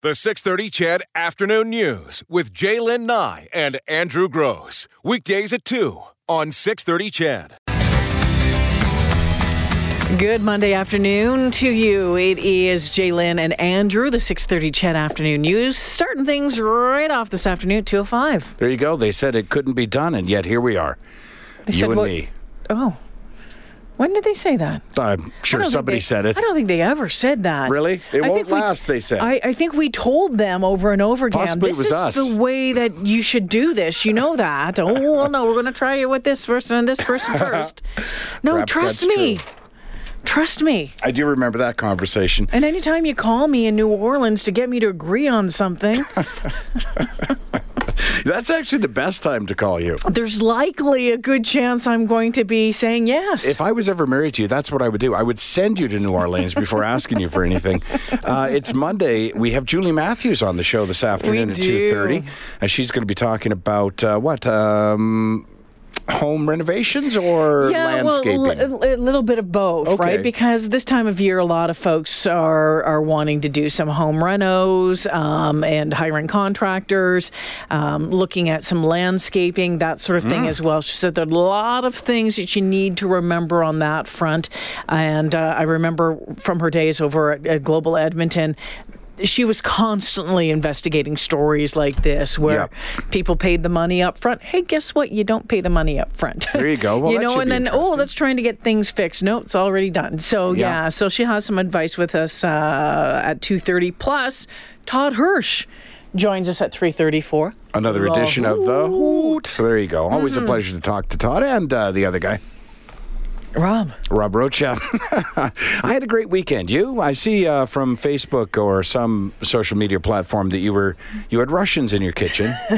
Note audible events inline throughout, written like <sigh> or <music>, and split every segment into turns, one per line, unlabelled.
The 630 CHED Afternoon News with Jaylen Nye and Andrew Gross. Weekdays at 2 on 630 CHED.
Good Monday afternoon to you. It is Jaylen and Andrew, the 630 CHED Afternoon News, starting things right off this afternoon, at 205.
There you go. They said it couldn't be done, and yet here we are.
They
you
said
and
what-
me.
Oh. When did they say that?
I'm sure somebody
they-
said it.
I don't think they ever said that.
Really? It
I
won't
think we-
last, they said.
I, I think we told them over and over again.
Possibly it
this
was
is
us.
the way that you should do this. You know that. oh well, no, we're going to try it with this person and this person <laughs> first. No,
Perhaps
trust me.
true.
Trust me.
I do remember that conversation.
And anytime you call me in New Orleans to get me to agree on something, <laughs>
That's actually the best time to call you.
there's likely a good chance I'm going to be saying yes.
If I was ever married to you, that's what I would do. I would send you to New Orleans before asking you for anything. <laughs> Uh, it's Monday. We have Julie Matthews on the show this afternoon
We
at two thirty, and she's going to be talking about uh, what um, home renovations or landscaping.
well, a, a little bit of both,
Okay.
right? Because this time of year, a lot of folks are are wanting to do some home renos um, and hiring contractors, um, looking at some landscaping, that sort of thing
Mm.
as well. She said there are a lot of things that you need to remember on that front. And uh, I remember from her days over at, at Global Edmonton. She was constantly investigating stories like this where
Yeah.
people paid the money up front. Hey, guess what? You don't pay the money up front.
There you go. <laughs> Well,
you know, and then oh, that's trying to get things fixed. No, it's already done. So yeah,
Yeah.
so she has some advice with us uh, at two thirty. Plus, Todd Hirsch joins us at three thirty four.
Another edition of the Hoot. There you go. Always
Mm-hmm.
a pleasure to talk to Todd and uh, the other guy.
Rob.
Rob Roach. <laughs> I had a great weekend. You? I see uh, from Facebook or some social media platform that you were you had Russians in your kitchen. <laughs>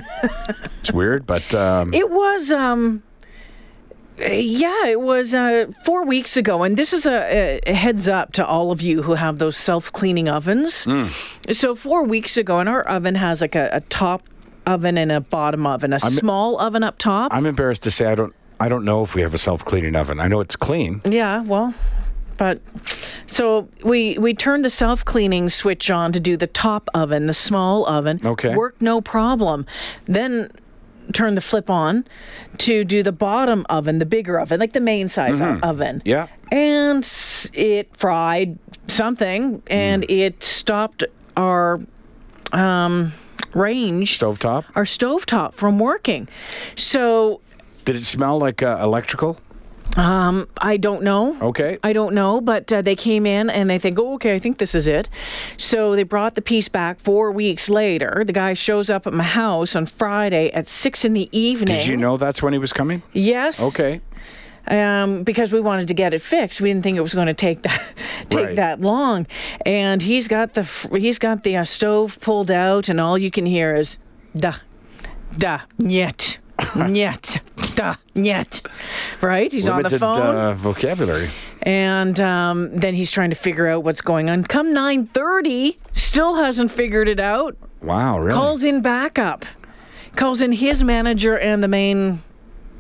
it's weird, but um,
It was. um yeah, it was uh, four weeks ago, and this is a, a heads up to all of you who have those self-cleaning ovens. So four weeks ago, and our oven has like a, a top oven and a bottom oven, a small oven up top.
I'm embarrassed to say I don't I don't know if we have a self cleaning oven. I know it's clean.
Yeah, well, but so we we turned the self cleaning switch on to do the top oven, the small oven.
Okay.
Worked no problem. Then turn the flip on to do the bottom oven, the bigger oven, like the main size oven.
Mm-hmm. Yeah.
And it fried something and
Mm.
it stopped our um range
Stovetop.
our stovetop from working. So
Did it smell like uh, electrical?
I don't know.
Okay.
I don't know, but uh, they came in and they think, oh, okay, I think this is it. So they brought the piece back four weeks later. The guy shows up at my house on Friday at six in the evening.
Did you know that's when he was coming?
Yes.
Okay.
Um, because we wanted to get it fixed. We didn't think it was going to take that <laughs> take
Right.
that long. And he's got the he's got the uh, stove pulled out, and all you can hear is da da nyet <laughs> nyet da nyet. Right? He's on the phone.
uh, vocabulary.
and um, then he's trying to figure out what's going on. Come 9:30, still hasn't figured it out.
Wow, really?
Calls in backup. Calls in his manager and the main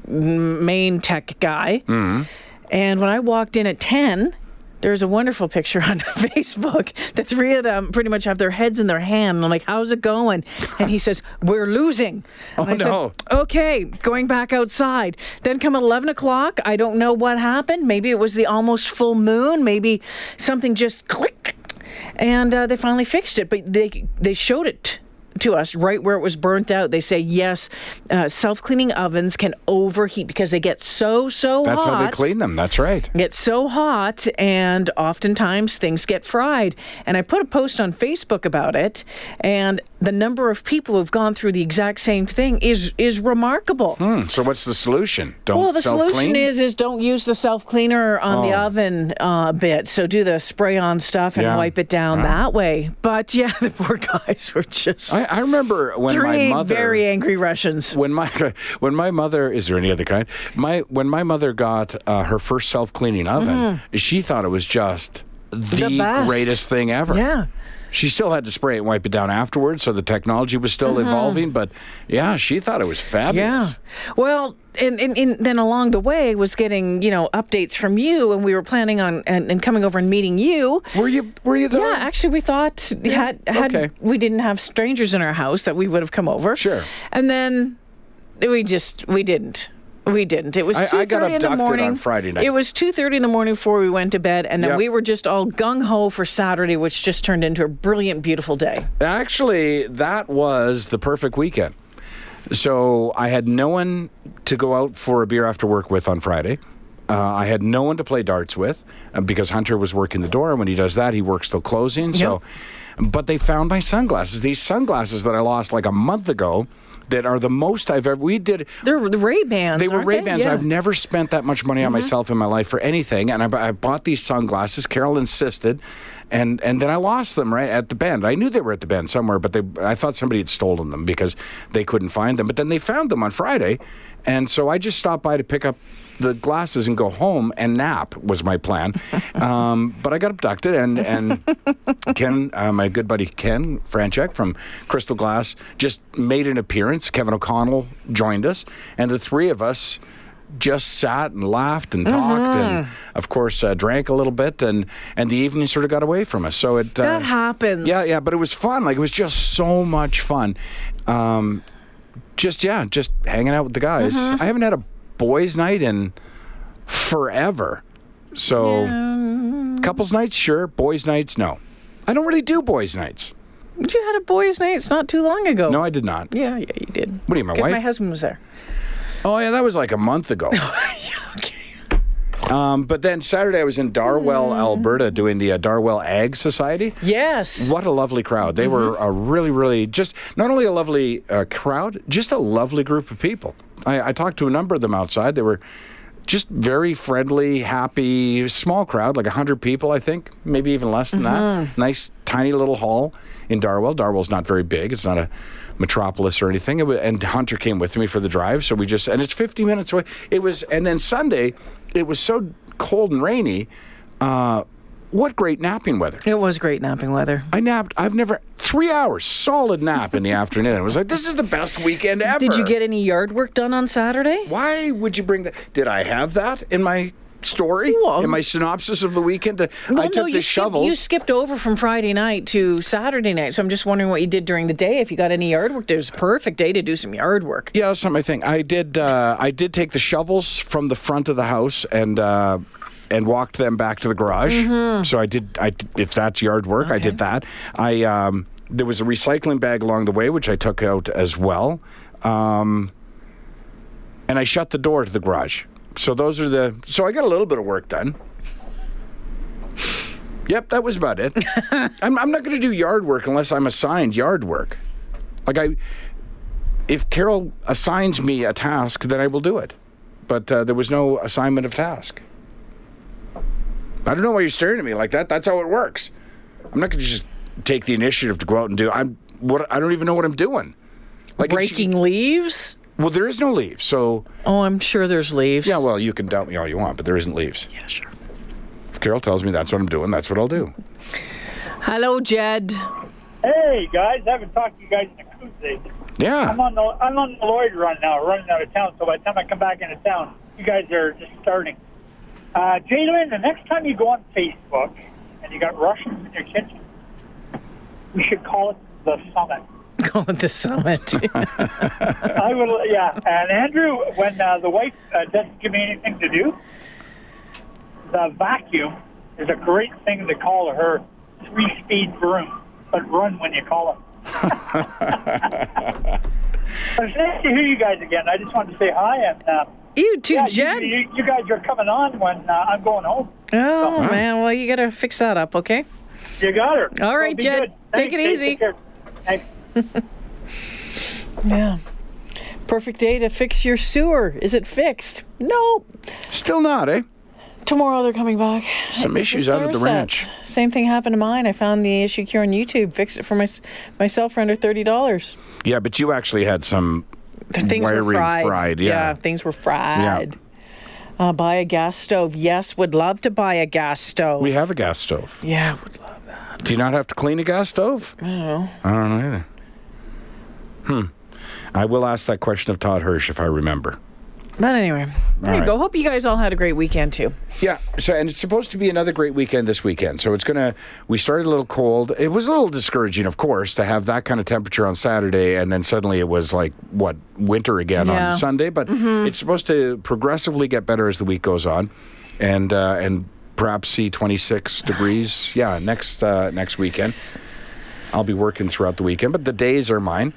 main tech guy. And when I walked in at 10, there's a wonderful picture <laughs> on Facebook. The three of them pretty much have their heads in their hand. And I'm like, how's it going? And he says, we're losing.
Oh,
And I said,
no.
okay, going back outside. Then come 11 o'clock. I don't know what happened. Maybe it was the almost full moon. Maybe something just clicked. And uh, they finally fixed it. But they, they showed it to us right where it was burnt out. They say, yes, uh, self cleaning ovens can overheat because they get so, so
That's
hot That's
how they clean them. That's right.
get so hot and oftentimes things get fried and i put a post on facebook about it and the number of people who've gone through the exact same thing is is remarkable
Hmm, So what's the solution? Don't
well, the
self-clean?
solution is is don't use the self cleaner on the
Oh.
oven uh, bit. So do the spray on stuff and
Yeah.
wipe it down that way. But yeah, <laughs> the poor guys were just
I, I remember when
three
my mother
very angry Russians.
when my <laughs> when my mother is there any other kind my when my mother got uh, her first self cleaning oven she thought it was just the,
Mm-hmm.
greatest thing ever
Yeah.
She still had to spray it and wipe it down afterwards, so the technology was still uh-huh. evolving. But yeah, she thought it was fabulous.
Yeah. Well, and, and, and then along the way was getting you know updates from you, and we were planning on and, and coming over and meeting you.
Were you? Were you there?
Yeah, actually, we thought had had
okay.
we didn't have strangers in our house that we would have come over.
Sure.
And then we just we didn't. We didn't. It was
I-
two
I
in the
abducted on
morning.
Friday night.
It was two thirty in the morning before we went to bed, and then
Yep.
we were just all gung ho for Saturday, which just turned into a brilliant, beautiful day.
Actually, that was the perfect weekend. So I had no one to go out for a beer after work with on Friday. Uh, I had no one to play darts with uh, because Hunter was working the door. And when he does that, he works till closing. So, but they found my sunglasses. These sunglasses that I lost like a month ago, that are the most I've ever. We did.
They're the Ray Bans.
They were Ray Bans.
Yeah.
I've never spent that much money on mm-hmm. myself in my life for anything, and I, I bought these sunglasses. Carol insisted, and and then I lost them right at the bend. I knew they were at the bend somewhere, but they I thought somebody had stolen them because they couldn't find them. But then they found them on Friday, and so I just stopped by to pick up the glasses and go home and nap was my plan. <laughs> um, but I got abducted, and and Ken, uh, my good buddy Ken Franchek from Crystal Glass, just made an appearance. Kevin O'Connell joined us, and the three of us just sat and laughed and talked, and of course uh, drank a little bit, and and the evening sort of got away from us. So it uh,
That happens.
Yeah, yeah, but it was fun. Like it was just so much fun. Um, just yeah, just hanging out with the guys. I haven't had a boys' night in forever. So couples nights, sure. Boys' nights, no. I don't really do boys' nights.
You had a boys' night not too long ago.
No, I did not.
Yeah, yeah, you did.
What do you, my wife?
my husband was there.
Oh yeah, that was like a month ago. <laughs>
Okay.
um, but then Saturday I was in Darwell, Alberta, doing the uh, Darwell Ag Society.
Yes.
What a lovely crowd! They were a really, really just not only a lovely uh, crowd, just a lovely group of people. I, I talked to a number of them outside. They were just very friendly, happy, small crowd, like hundred people, I think, maybe even less than that. Nice, tiny little hall in Darwell. Darwell's not very big; it's not a metropolis or anything. It wa- and Hunter came with me for the drive, so we just and it's 50 minutes away. It was, and then Sunday, it was so cold and rainy. Uh, what great napping weather!
It was great napping weather.
I napped. I've never three hours solid nap in the <laughs> afternoon. It was like this is the best weekend ever.
Did you get any yard work done on Saturday?
Why would you bring that? Did I have that in my story?
Well-
in my synopsis of the weekend? I
Well,
took
no,
the
skipped,
shovels.
you skipped over from Friday night to Saturday night, so I'm just wondering what you did during the day. If you got any yard work, it was a perfect day to do some yard work.
yeah, that's not my thing. I did. Uh, I did take the shovels from the front of the house and. Uh, and walked them back to the garage.
Mm-hmm.
So I did. I if that's yard work, I did that. I um, there was a recycling bag along the way which I took out as well, um, and I shut the door to the garage. So those are the. So I got a little bit of work done. Yep, that was about it. <laughs> I'm, I'm not going to do yard work unless I'm assigned yard work. Like I, if Carol assigns me a task, then I will do it. But uh, there was no assignment of task. I don't know why you're staring at me like that. That's how it works. I'm not going to just take the initiative to go out and do. I'm what I don't even know what I'm doing. Like if she-
Breaking leaves?
well, there is no leaves, so
Oh, I'm sure there's leaves.
yeah. Well, you can doubt me all you want, but there isn't leaves.
yeah, sure.
If Carol tells me that's what I'm doing, that's what I'll do.
Hello, Jed.
Hey guys, I haven't talked to you guys in a cruise days.
Yeah.
I'm on the I'm on the Lloyd run now, running out of town. So by the time I come back into town, you guys are just starting. Uh, Jalen, the next time you go on Facebook and you got Russians in your kitchen, we should call it the summit. <laughs>
Call it the summit. <laughs>
I will, yeah. And Andrew, when uh, the wife uh, doesn't give me anything to do, the vacuum is a great thing to call her three-speed broom, but run when you call it. But <laughs> it's nice to hear you guys again. I just wanted to say hi and. Uh,
you too,
yeah,
Jed.
You, you, you guys are coming on when uh, I'm going home.
oh, man. Well, you got to fix that up, okay?
You got her.
All right,
Well,
Jed.
good.
Take it easy.
Take care. <laughs>
Yeah. Perfect day to fix your sewer. Is it fixed? Nope.
Still not, eh?
Tomorrow they're coming back.
Some issues out at the
Repair set.
ranch.
Same thing happened to mine. I found the issue cure on YouTube. Fixed it for my, myself for under thirty dollars.
Yeah, but you actually had some
Things were fried.
fried. yeah.
things were fried. Uh, buy a gas stove. Yes, would love to buy a gas stove.
We have a gas stove.
yeah, would love that.
Do you not have to clean a gas stove? I don't know. I don't know either. Hmm. I will ask that question of Todd Hirsch if I remember.
But anyway, there
All
you
right.
go. Hope you guys all had a great weekend too.
Yeah. So, and it's supposed to be another great weekend this weekend. So it's gonna. We started a little cold. It was a little discouraging, of course, to have that kind of temperature on Saturday, and then suddenly it was like what winter again
Yeah.
on Sunday. But it's supposed to progressively get better as the week goes on, and uh, and perhaps see 26 degrees. Yeah, next uh, next weekend. I'll be working throughout the weekend, but the days are mine,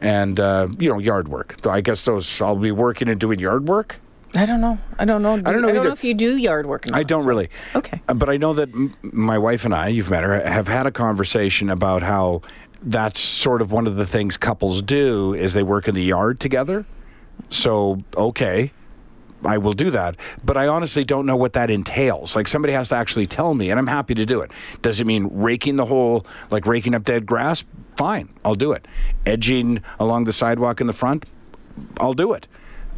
and uh, you know yard work. I guess those I'll be working and doing yard work.
I don't know. I don't know. I
don't know
I don't know if you do yard work. Or not,
I don't
so-
really.
Okay.
Uh, But I know that m- my wife and I, you've met her, have had a conversation about how that's sort of one of the things couples do is they work in the yard together. So, okay, I will do that. But I honestly don't know what that entails. Like somebody has to actually tell me, and I'm happy to do it. Does it mean raking the whole, like raking up dead grass? Fine, I'll do it. Edging along the sidewalk in the front? I'll do it.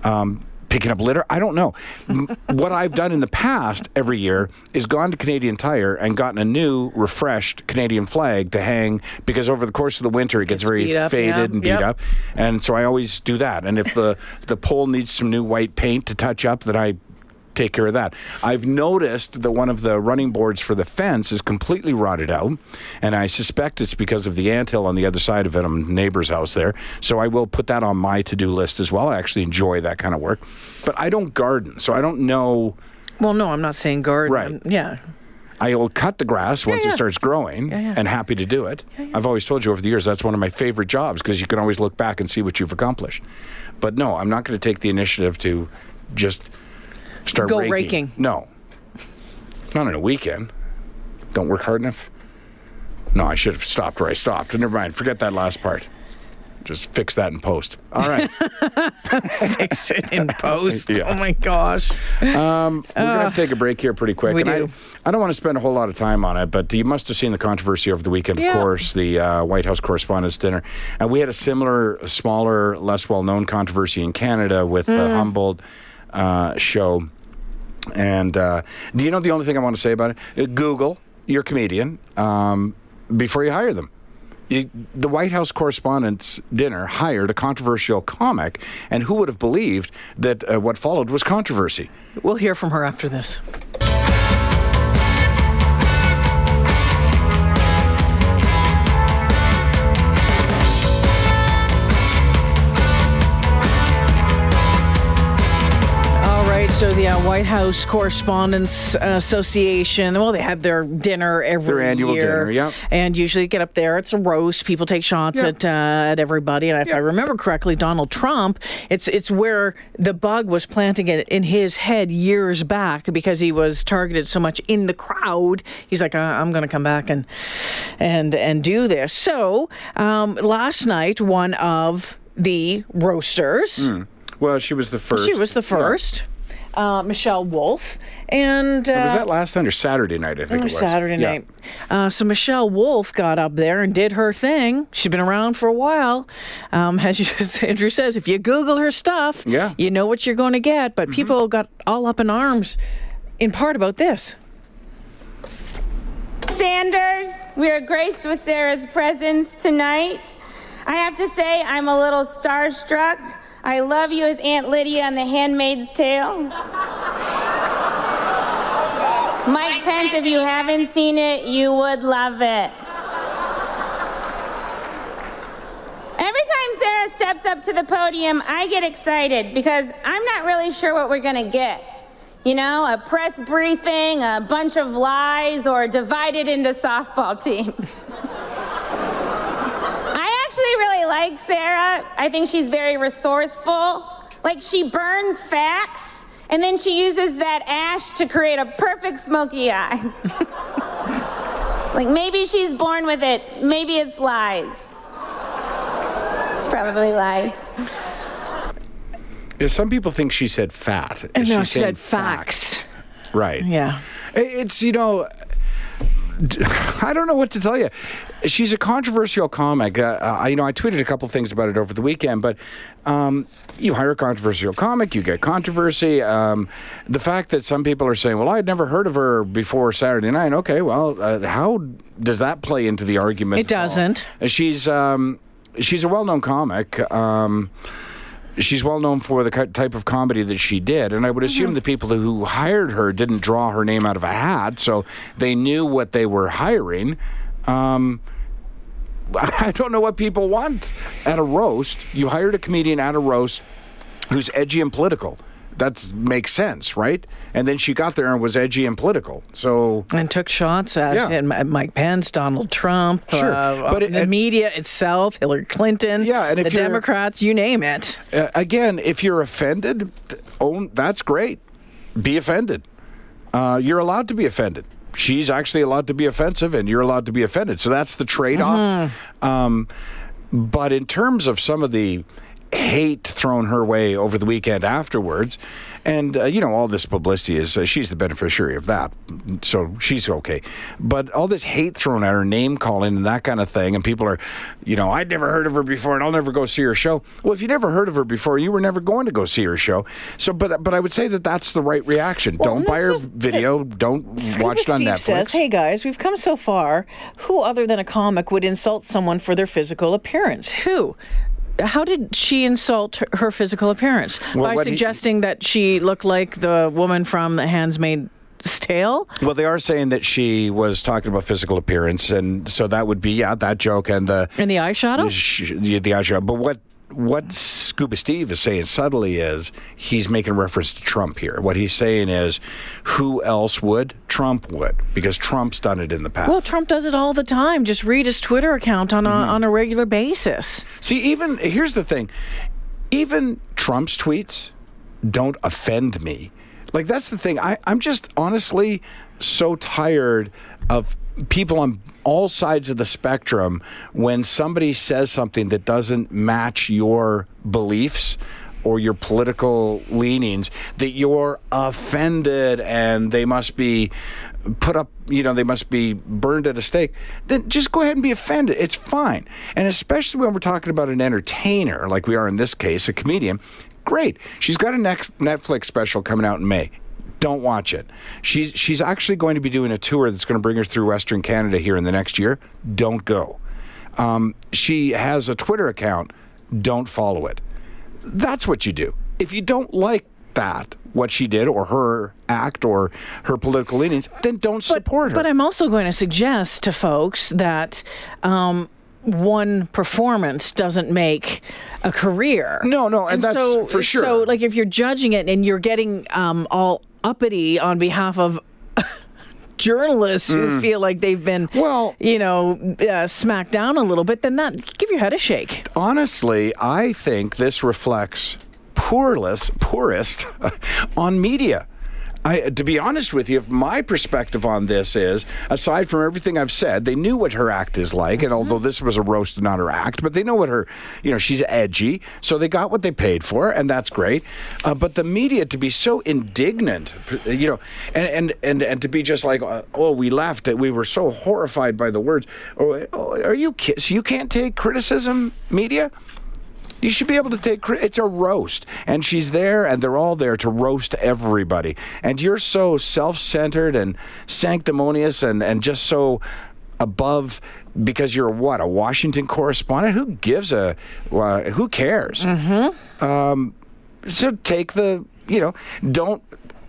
Um, picking up litter? I don't know. <laughs> What I've done in the past every year is gone to Canadian Tire and gotten a new, refreshed Canadian flag to hang because over the course of the winter it gets,
Gets
very
up,
faded
yeah.
and beat
Yep.
up. And so I always do that. And if the, <laughs> the pole needs some new white paint to touch up, then I take care of that. I've noticed that one of the running boards for the fence is completely rotted out, and I suspect it's because of the anthill on the other side of it. I'm neighbor's house there, so I will put that on my to-do list as well. I actually enjoy that kind of work, but I don't garden, so I don't know.
Well, no, I'm not saying garden.
Right.
I'm- yeah.
I will cut the grass once
yeah.
it starts growing,
yeah.
and happy to do it. I've always told you over the years that's one of my favorite jobs because you can always look back and see what you've accomplished. But no, I'm not going to take the initiative to just start
Go
raking.
raking.
No, not on a weekend. Don't work hard enough. No, I should have stopped where I stopped. Never mind. Forget that last part. Just fix that in post. All right. <laughs>
Fix it in post.
Yeah.
Oh my gosh.
We're gonna have to take a break here pretty quick.
we
and
do.
I, I don't want to spend a whole lot of time on it, but you must have seen the controversy over the weekend,
Yeah.
of course, the uh, White House Correspondents' Dinner. And we had a similar, smaller, less well known controversy in Canada with
Mm.
the Humboldt uh, show. And uh, do you know the only thing I want to say about it? Uh, Google your comedian um, before you hire them. You, the White House Correspondents' Dinner hired a controversial comic, and who would have believed that uh, what followed was controversy?
We'll hear from her after this. So the uh, White House Correspondents Association, well, they have their dinner every
Their annual
year.
dinner, yep.
And usually get up there, it's a roast. People take shots
Yeah.
at uh, at everybody. And if I remember correctly, Donald Trump, it's it's where the bug was planting it in his head years back because he was targeted so much in the crowd. He's like, uh, I'm going to come back and and and do this. So um, last night, one of the roasters.
Well, she was the first.
She was the first. Uh, Michelle Wolf. And uh,
Was that last night or Saturday night? I think it was
Saturday
Yeah.
night. Uh, so Michelle Wolf got up there and did her thing. She's been around for a while. Um, <laughs> as, you, as Andrew says, if you Google her stuff,
Yeah.
you know what you're going to get. But people got all up in arms, in part about this.
Sanders, we are graced with Sarah's presence tonight. I have to say, I'm a little starstruck. I love you as Aunt Lydia on The Handmaid's Tale. Mike Pence, if you haven't seen it, you would love it. Every time Sarah steps up to the podium, I get excited because I'm not really sure what we're going to get. You know, a press briefing, a bunch of lies, or divided into softball <laughs> teams. I actually like Sarah. I think she's very resourceful. Like, she burns facts, and then she uses that ash to create a perfect smoky eye. <laughs> like, maybe she's born with it, maybe it's lies. It's probably lies.
Yeah, some people think she said fat.
And
She's
no,
saying
said facts.
Right.
Yeah.
It's, you know, <laughs> I don't know what to tell you. She's a controversial comic. Uh, I, you know, I tweeted a couple things about it over the weekend, but um, you hire a controversial comic, you get controversy. Um, the fact that some people are saying, "Well, I had never heard of her before Saturday night." Okay, well, uh, how does that play into the argument?
It doesn't.
She's um, she's a well-known comic. Um, she's well known for the type of comedy that she did, and I would assume the people who hired her didn't draw her name out of a hat, so they knew what they were hiring. Um, <laughs> I don't know what people want at a roast. You hired a comedian at a roast who's edgy and political. That makes sense, right? And then she got there and was edgy and political. So
and took shots at
Yeah.
Mike Pence, Donald Trump,
Sure,
uh,
but it-
the media itself, Hillary Clinton,
Yeah, and if
the Democrats, you name it.
uh, again, if you're offended, own that's great. Be offended. Uh, you're allowed to be offended. She's actually allowed to be offensive, and you're allowed to be offended. So that's the trade-off. Um, but in terms of some of the hate thrown her way over the weekend afterwards, and uh, you know all this publicity is uh, she's the beneficiary of that, so she's okay. But all this hate thrown at her, name calling, and that kind of thing, and people are, you know, I'd never heard of her before, and I'll never go see her show. Well, if you never heard of her before, you were never going to go see her show. So, but but I would say that that's the right reaction.
Well,
don't buy her video. Don't
Scuba
watch it on
Steve
Netflix.
says, "Hey guys, we've come so far. Who other than a comic would insult someone for their physical appearance? Who?" How did she insult her, her physical appearance
Well,
by
what he-
suggesting that she looked like the woman from The Handmaid's Tale?
Well, they are saying that she was talking about physical appearance, and so that would be yeah that joke and the
and the eyeshadow?
the, sh- the, the eyeshadow. But what what Scuba Steve is saying subtly is he's making reference to Trump here. What he's saying is, who else would? Trump would, because Trump's done it in the past.
Well, Trump does it all the time. Just read his Twitter account on a,
Mm-hmm.
on a regular basis.
See, even here's the thing: even Trump's tweets don't offend me. Like that's the thing. I, I'm just honestly so tired of people on all sides of the spectrum when somebody says something that doesn't match your beliefs or your political leanings that you're offended and they must be put up, you know, they must be burned at a stake, then just go ahead and be offended. It's fine. And especially when we're talking about an entertainer, like we are in this case, a comedian, great. She's got a next Netflix special coming out in May. Don't watch it. She's she's actually going to be doing a tour that's going to bring her through Western Canada here in the next year. Don't go. Um, she has a Twitter account. Don't follow it. That's what you do. If you don't like that, what she did, or her act, or her political leanings, then don't support her.
But I'm also going to suggest to folks that um, one performance doesn't make a career.
No, no, and that's
so,
for sure.
So, like, if you're judging it and you're getting um, all uppity on behalf of <laughs> journalists who feel like they've been,
Mm. Well-
you know, uh, smacked down a little bit, then that give your head a shake.
honestly, I think this reflects poorless, poorest <laughs> on media. I, to be honest with you, if my perspective on this is, aside from everything I've said, they knew what her act is like, and although this was a roast, not her act, but they know what her, you know, she's edgy, so they got what they paid for, and that's great. Uh, but the media to be so indignant, you know, and and and, and to be just like, uh, oh, we laughed, we were so horrified by the words. Oh, oh, are you kidding? So you can't take criticism, media? You should be able to take. It's a roast. And she's there, and they're all there to roast everybody. And you're so self centered and sanctimonious and, and just so above because you're what, a Washington correspondent? Who gives a, uh, who cares? Mm-hmm. Um, so take the, you know, don't.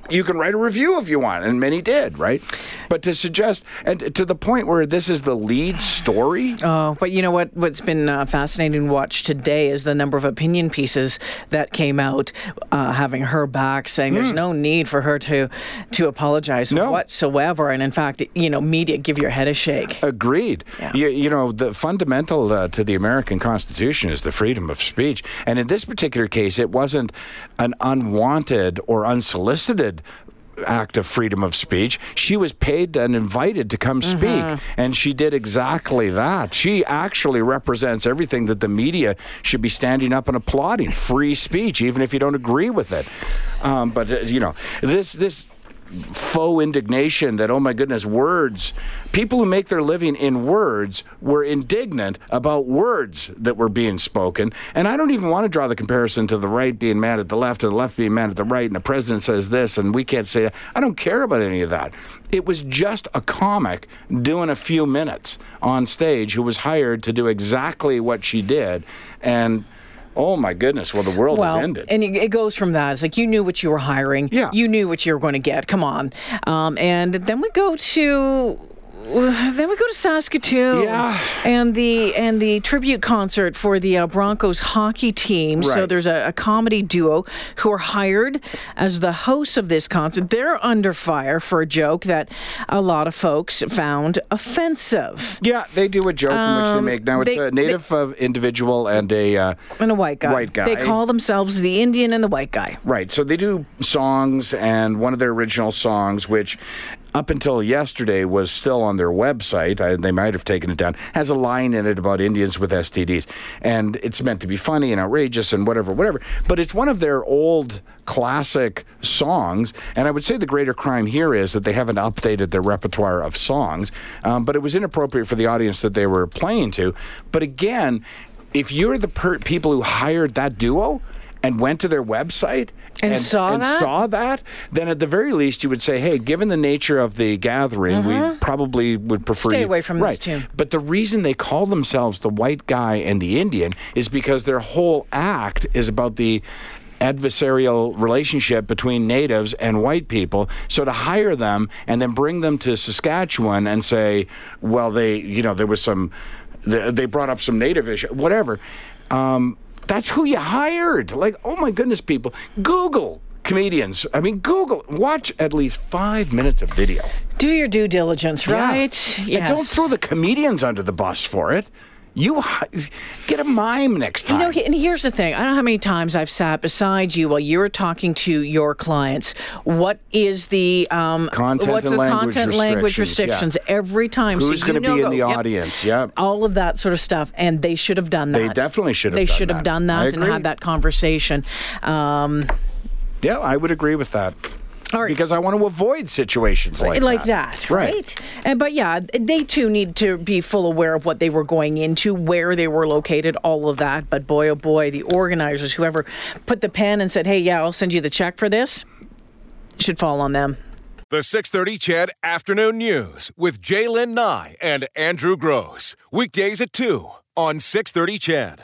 You can write a review if you want, and many did, right? But to suggest, and to the point where this is the lead story,
Oh, but you know what? What's been uh, fascinating to watch today is the number of opinion pieces that came out, uh, having her back, saying there's no need for her to to apologize
Hmm. No.
whatsoever, and in fact, you know, media give your head a shake.
Agreed.
Yeah.
You, you know, the fundamental uh, to the American Constitution is the freedom of speech. And in this particular case, it wasn't an unwanted or unsolicited act of freedom of speech. She was paid and invited to come speak, and she did exactly that. She actually represents everything that the media should be standing up and applauding. Free speech, even if you don't agree with it. Um, but uh, you know, this this faux indignation that, oh my goodness, words, people who make their living in words were indignant about words that were being spoken. And I don't even want to draw the comparison to the right being mad at the left or the left being mad at the right, and the president says this, and we can't say that. I don't care about any of that. It was just a comic doing a few minutes on stage who was hired to do exactly what she did. And Oh my goodness! Well, the world
well,
has ended,
and it goes from that. It's like you knew what you were hiring.
Yeah.
you knew what you were going to get. Come on, um, and then we go to then we go to Saskatoon,
yeah.
and the and the tribute concert for the uh, Broncos hockey team.
Right.
So there's a, a, comedy duo who are hired as the hosts of this concert. They're under fire for a joke that a lot of folks found offensive.
Yeah, they do a joke um, in which they um, make. Now it's they, a native they, individual and a uh,
and a white guy.
White guy.
They call themselves the Indian and the white guy.
Right. So they do songs, and one of their original songs, which up until yesterday was still on their website. I, they might have taken it down. Has a line in it about Indians with STDs, and it's meant to be funny and outrageous and whatever, whatever. But it's one of their old classic songs, and I would say the greater crime here is that they haven't updated their repertoire of songs. Um, but it was inappropriate for the audience that they were playing to. But again, if you're the per- people who hired that duo and went to their website
and, and, saw
and
that?
saw that, then at the very least you would say, hey, given the nature of the gathering,
uh-huh.
we probably would prefer
stay
you.
away from
right.
this tune.
But the reason they call themselves the white guy and the Indian is because their whole act is about the adversarial relationship between natives and white people. So to hire them and then bring them to Saskatchewan and say, well, they, you know, there was some, they brought up some native issue, whatever. Um, that's who you hired. Like, oh my goodness, people. Google comedians. I mean, Google, watch at least five minutes of video.
Do your due diligence, right?
Yeah. Yes. And don't throw the comedians under the bus for it. You get a mime next time.
You know, and here's the thing. I don't know how many times I've sat beside you while you were talking to your clients. What is the um,
content
what's the
language
content
restrictions,
language restrictions
yeah.
every time?
Who's
so
going to be in the
yep,
audience? Yeah,
all of that sort of stuff, and they should have done that.
They definitely should have.
They should have
that.
done that and had that conversation. Um,
yeah, I would agree with that.
Right.
Because I want to avoid situations like,
like
that.
that right? right? And, but yeah, they too need to be full aware of what they were going into, where they were located, all of that. But boy, oh boy, the organizers, whoever put the pen and said, "Hey, yeah, I'll send you the check for this," should fall on them.
The 630 CHED Afternoon News with Jaylen Nye and Andrew Gross. Weekdays at 2 on 630 CHED.